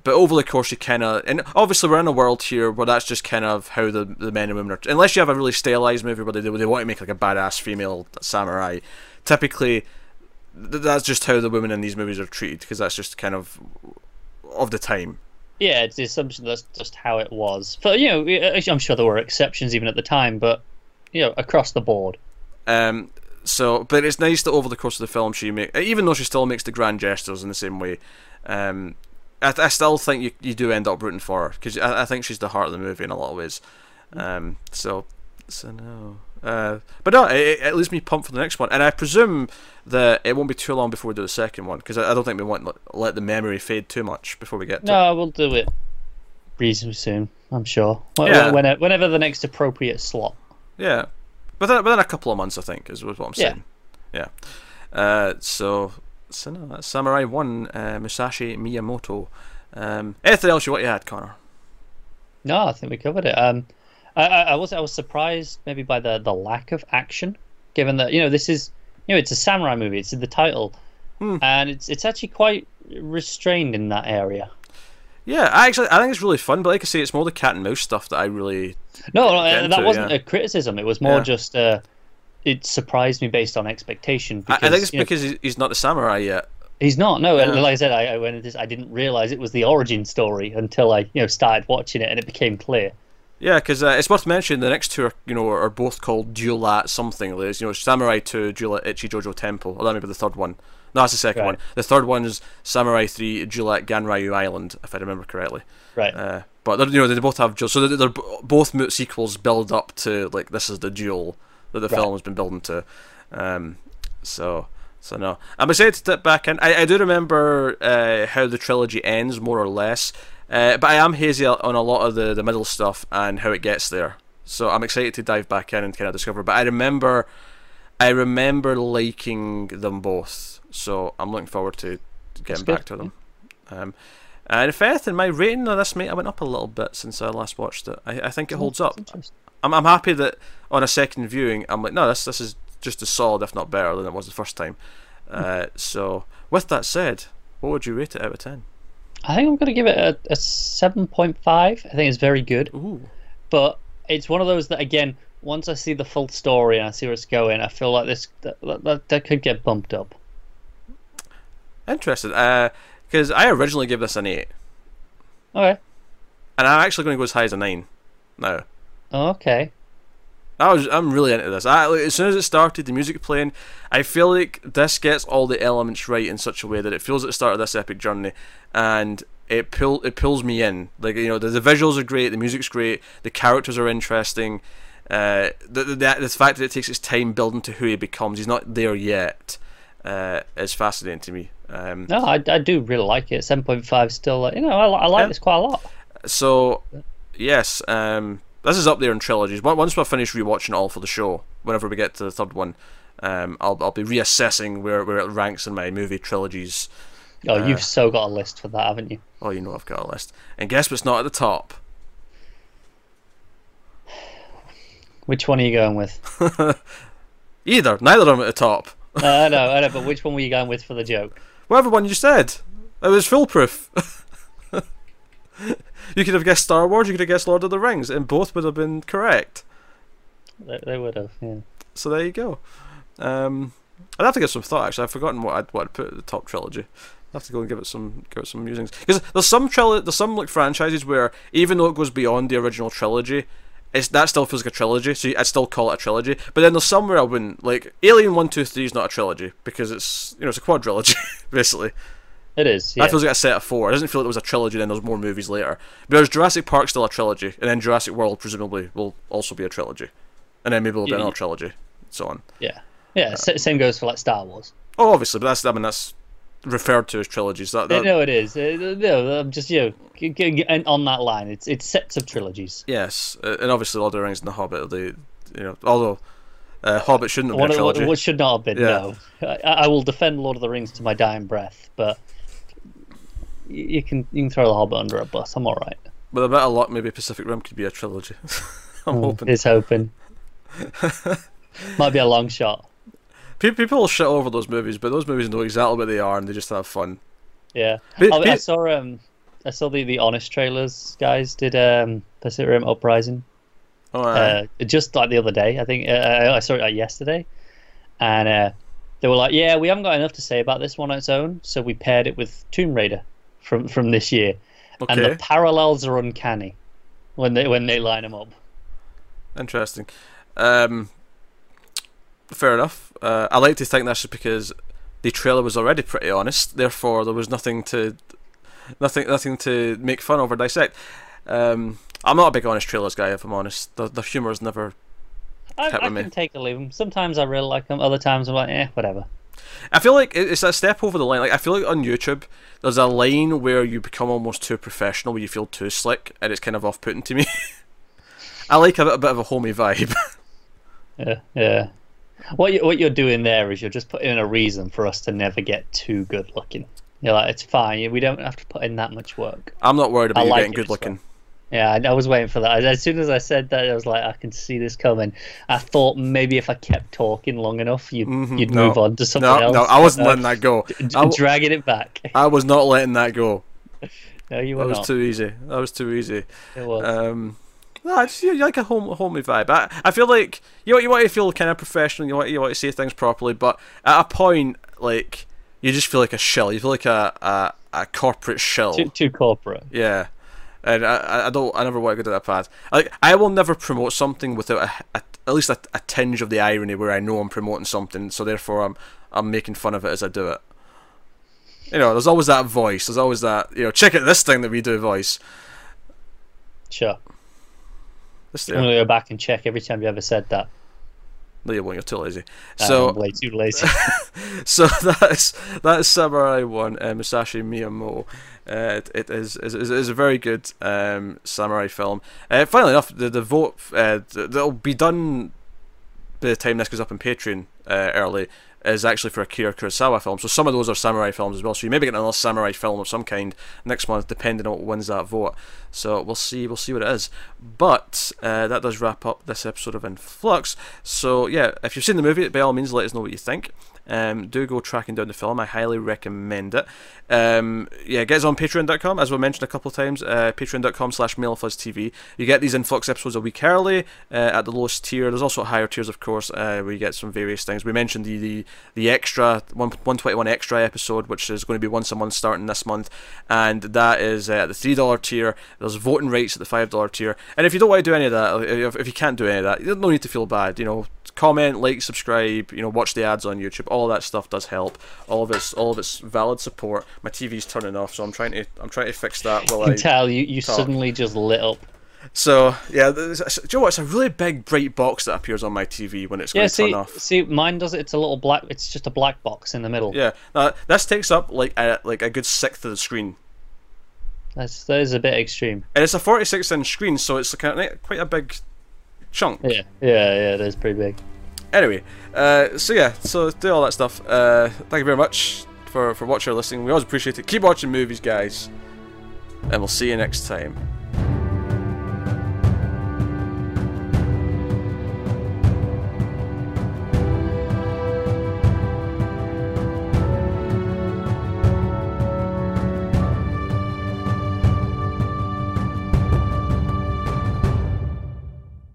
but over the course you kind of and obviously we're in a world here where that's just kind of how the, the men and women are unless you have a really stylized movie where they, they want to make like a badass female samurai typically that's just how the women in these movies are treated because that's just kind of of the time. Yeah it's the assumption that's just how it was. But you know i'm sure there were exceptions even at the time but you know across the board. Um so but it's nice that over the course of the film she make even though she still makes the grand gestures in the same way um I, I still think you, you do end up rooting for her because I, I think she's the heart of the movie in a lot of ways. Um, so so no. Uh, but no, it, it leaves me pumped for the next one, and I presume that it won't be too long before we do the second one because I, I, don't think we want to let the memory fade too much before we get. to No, we'll do it reasonably soon. I'm sure. Yeah. Whenever, whenever the next appropriate slot. Yeah, within within a couple of months, I think is what I'm saying. Yeah. yeah. Uh, so that's Samurai One, uh, Musashi Miyamoto. Um, anything else you want you had, Connor? No, I think we covered it. Um, I, I, was I was surprised maybe by the the lack of action, given that you know this is you know it's a samurai movie. It's in the title, hmm. and it's it's actually quite restrained in that area. Yeah, I actually I think it's really fun, but like I say, it's more the cat and mouse stuff that I really no, no that into, wasn't yeah. a criticism. It was more yeah. just uh, it surprised me based on expectation. Because, I, think it's because know, he's not a samurai yet. He's not. No, yeah. like I said, I, I went into this. I didn't realize it was the origin story until I you know started watching it and it became clear. Yeah, because uh, it's worth mentioning the next two are you know are both called Duel at something. There's you know Samurai Two, Duel at Ichijoji Temple. Or that may be the third one. No, that's the second Right. one. The third one is Samurai Three, Duel at Ganryu Island, if I remember correctly. Right. Uh, but you know they both have duels, so they're, they're both sequels build up to like this is the duel that the Right. film has been building to. Um, so so no, I'm excited to dip back in. I, I do remember uh, how the trilogy ends more or less, uh, but I am hazy on a lot of the the middle stuff and how it gets there. So I'm excited to dive back in and kind of discover. But I remember, I remember liking them both. So I'm looking forward to getting back to them. Um, and if anything, my rating of this, mate, I went up a little bit since I last watched it. I, I think it holds up. I'm, I'm happy that on a second viewing, I'm like, no, this this is just as solid, if not better, than it was the first time. Uh, so, with that said, what would you rate it out of ten? I think I'm going to give it a, a 7.5. I think it's very good. Ooh, but it's one of those that again once i see the full story and i see where it's going i feel like this that, that, that could get bumped up Interesting, Because I originally gave this an eight, okay and I'm actually going to go as high as a nine. No. okay I was I'm really into this. I, like, as soon as it started, the music playing, I feel like this gets all the elements right in such a way that it feels at the start of this epic journey, and it pull it pulls me in. Like you know, the, the visuals are great, the music's great, the characters are interesting. Uh, the, the the fact that it takes its time building to who he becomes, he's not there yet, uh, is fascinating to me. Um, no i, I do really like it 7.5 still like, you know i, I like Yeah. this quite a lot So, yes, um, this is up there in trilogies. Once once we finish rewatching it all for the show, whenever we get to the third one, um, I'll I'll be reassessing where, where it ranks in my movie trilogies. oh Uh, you've so got a list for that haven't you Oh, you know I've got a list. And guess what's not at the top? which one are you going with (laughs) Either. Neither of them at the top. (laughs) uh, i know i know but which one were you going with for the joke Whatever one you said. It was foolproof. (laughs) you could have guessed Star Wars, you could have guessed Lord of the Rings, and both would have been correct. they, they would have yeah So there you go. Um, I'd have to give some thought. Actually, I've forgotten what I'd, what I'd put at the top trilogy. I'd have to go and give it some give it some musings because there's some tril- there's some like franchises where even though it goes beyond the original trilogy, it's that still feels like a trilogy. So I'd still call it a trilogy. But then there's somewhere I wouldn't like Alien One Two Three is not a trilogy because it's you know it's a quadrilogy (laughs) basically. It is yeah. That feels like a set of four. It doesn't feel like it was a trilogy. Then there's more movies later. But there's Jurassic Park still a trilogy, and then Jurassic World presumably will also be a trilogy, and then maybe there'll be Yeah, another trilogy, so on. yeah yeah sa- same goes for like star wars Oh, obviously, but that's I mean that's referred to as trilogies. That, that no, it is. Uh, no, I'm just you know, and on that line. It's it's sets of trilogies. yes, uh, and obviously Lord of the Rings and the Hobbit. They, you know, although uh, Hobbit shouldn't have been What, a trilogy. what should not have been. Yeah. No, I, I will defend Lord of the Rings to my dying breath, but you can you can throw the Hobbit under a bus. I'm all right. With a bit of luck, maybe Pacific Rim could be a trilogy. (laughs) I'm hoping. It's hoping. (laughs) Might be a long shot. People will shit over those movies, but those movies know exactly what they are and they just have fun. Yeah. Pe- Oh, I pe- saw um I saw the the honest trailers guys did um Pacific Rim Uprising. Oh, uh, uh, just like the other day. I think uh, I saw it like yesterday, and uh, they were like, "Yeah, we haven't got enough to say about this one on its own, so we paired it with Tomb Raider from from this year, and the parallels are uncanny when they when they line them up." interesting. Um, fair enough. Uh, I like to think that's just because the trailer was already pretty honest. Therefore, there was nothing to nothing nothing to make fun of or dissect. Um, I'm not a big honest trailers guy, if I'm honest. The the humor's never. I, I me. can take or leave them. Sometimes I really like them. Other times I'm like, eh, whatever. I feel like it's a step over the line. Like I feel like on YouTube, there's a line where you become almost too professional, where you feel too slick, and it's kind of off-putting to me. (laughs) I like a bit, a bit of a homey vibe. (laughs) Yeah, yeah. What you, what you're doing there is you're just putting in a reason for us to never get too good looking. You're like, it's fine. We don't have to put in that much work. I'm not worried about I you like getting good looking. well. Looking. Yeah, I, I was waiting for that. As soon as I said that, I was like, I can see this coming. I thought maybe if I kept talking long enough, you'd Mhm, you'd no. move on to something No, else. no, I wasn't letting that go. (laughs) d- I, d- w- dragging it back. (laughs) I was not letting that go. No, you were not. That were was too easy. That was too easy. It was. Um, no, I just you like a home, homey vibe. I, I feel like you you want to feel kind of professional. You want you want to say things properly, but at a point, like you just feel like a shell. You feel like a a, a corporate shell. too, too corporate. Yeah. And I, I don't I never want to go down that path. Like I will never promote something without a, a at least a, a tinge of the irony where I know I'm promoting something, so therefore I'm I'm making fun of it as I do it. You know, there's always that voice. There's always that you know, check out this thing that we do voice. Sure. This, I'm gonna go back and check every time you ever said that. No, you won't. You're too lazy. So I'm way too lazy. (laughs) so that is that is Samurai One, uh, Musashi Miyamoto. Uh, it, it is, is is a very good um, samurai film. Uh, funnily enough, the the vote uh, that'll be done by the time this goes up on Patreon uh, early is actually for a Akira Kurosawa film. So some of those are samurai films as well. So you maybe get another samurai film of some kind next month, depending on what wins that vote. So we'll see. We'll see what it is. But uh, that does wrap up this episode of In Flux. So yeah, if you've seen the movie, by all means, let us know what you think. Um, do go tracking down the film. I highly recommend it. Um, yeah, get us on patreon.com, as we mentioned a couple of times. Uh, patreon.com slash TV. You get these Influx episodes a week early uh, at the lowest tier. There's also higher tiers, of course, uh, where you get some various things. We mentioned the the, the extra, 121 extra episode, which is going to be once a month starting this month. And that is uh, at the $3 tier. There's voting rights at the $5 tier. And if you don't want to do any of that, if, you can't do any of that, you no need to feel bad. You know, comment, like, subscribe, you know, watch the ads on YouTube. All that stuff does help. All of it's all of it's valid support. My TV's turning off, so I'm trying to I'm trying to fix that while I can I tell you, you talk. suddenly just lit up. So yeah, do you know what? It's a really big bright box that appears on my TV when it's going Yeah, to turn see, off. see, mine does it. It's a little black. It's just a black box in the middle. Yeah, now, this takes up like a, like a good sixth of the screen, That's that is a bit extreme. and it's a 46 inch screen, so it's of quite a big chunk. Yeah, yeah, yeah. It is pretty big. Anyway, uh, so yeah, so do all that stuff. Uh, thank you very much for for watching or listening. We always appreciate it. Keep watching movies, guys, and we'll see you next time.